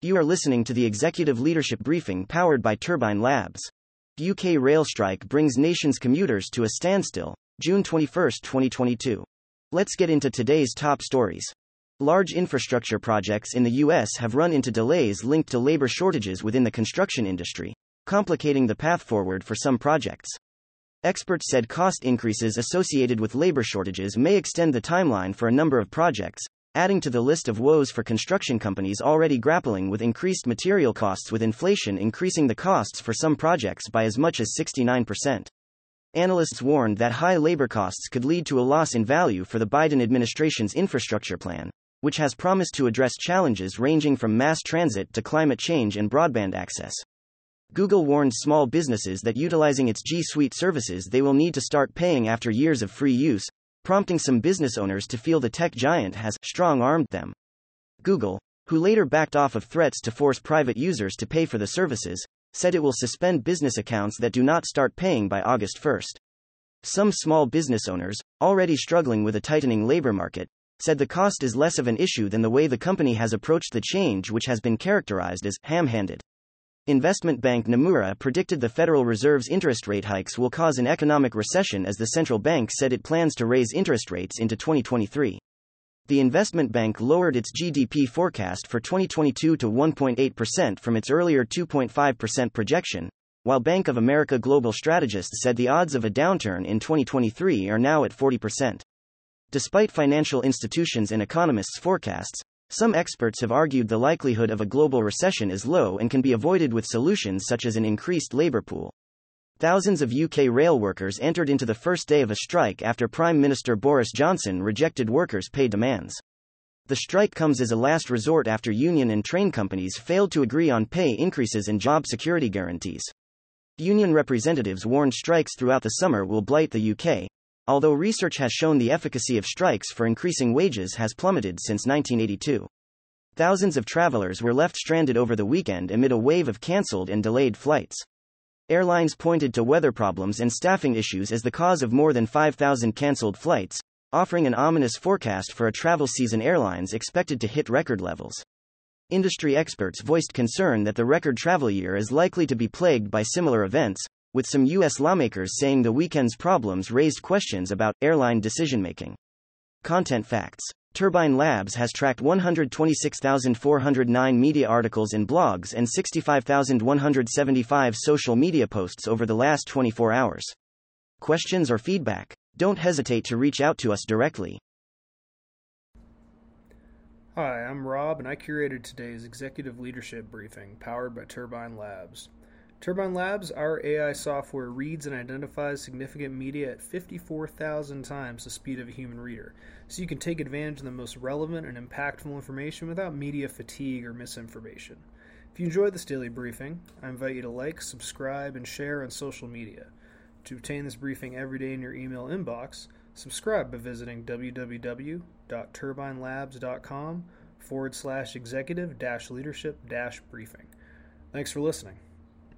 You are listening to the Executive Leadership Briefing powered by Turbine Labs. UK rail strike brings nation's commuters to a standstill, June 21, 2022. Let's get into today's top stories. Large infrastructure projects in the US have run into delays linked to labor shortages within the construction industry, complicating the path forward for some projects. Experts said cost increases associated with labor shortages may extend the timeline for a number of projects, adding to the list of woes for construction companies already grappling with increased material costs, with inflation increasing the costs for some projects by as much as 69%. Analysts warned that high labor costs could lead to a loss in value for the Biden administration's infrastructure plan, which has promised to address challenges ranging from mass transit to climate change and broadband access. Google warned small businesses that utilizing its G Suite services they will need to start paying after years of free use, prompting some business owners to feel the tech giant has strong armed them. Google, who later backed off of threats to force private users to pay for the services, said it will suspend business accounts that do not start paying by August 1. Some small business owners, already struggling with a tightening labor market, said the cost is less of an issue than the way the company has approached the change, which has been characterized as ham handed. Investment bank Nomura predicted the Federal Reserve's interest rate hikes will cause an economic recession as the central bank said it plans to raise interest rates into 2023. The investment bank lowered its GDP forecast for 2022 to 1.8% from its earlier 2.5% projection, while Bank of America global strategists said the odds of a downturn in 2023 are now at 40%. Despite financial institutions and economists' forecasts, some experts have argued the likelihood of a global recession is low and can be avoided with solutions such as an increased labor pool. Thousands of UK rail workers entered into the first day of a strike after Prime Minister Boris Johnson rejected workers' pay demands. The strike comes as a last resort after union and train companies failed to agree on pay increases and job security guarantees. Union representatives warned strikes throughout the summer will blight the UK, although research has shown the efficacy of strikes for increasing wages has plummeted since 1982. Thousands of travelers were left stranded over the weekend amid a wave of cancelled and delayed flights. Airlines pointed to weather problems and staffing issues as the cause of more than 5,000 cancelled flights, offering an ominous forecast for a travel season airlines expected to hit record levels. Industry experts voiced concern that the record travel year is likely to be plagued by similar events, with some U.S. lawmakers saying the weekend's problems raised questions about airline decision making. Content facts Turbine Labs has tracked 126,409 media articles and blogs and 65,175 social media posts over the last 24 hours. Questions or feedback? Don't hesitate to reach out to us directly. Hi, I'm Rob, and I curated today's executive leadership briefing powered by Turbine Labs. Turbine Labs, our AI software reads and identifies significant media at 54,000 times the speed of a human reader, so you can take advantage of the most relevant and impactful information without media fatigue or misinformation. If you enjoyed this daily briefing, I invite you to like, subscribe, and share on social media. To obtain this briefing every day in your email inbox, subscribe by visiting www.turbinelabs.com forward slash executive dash leadership dash briefing. Thanks for listening.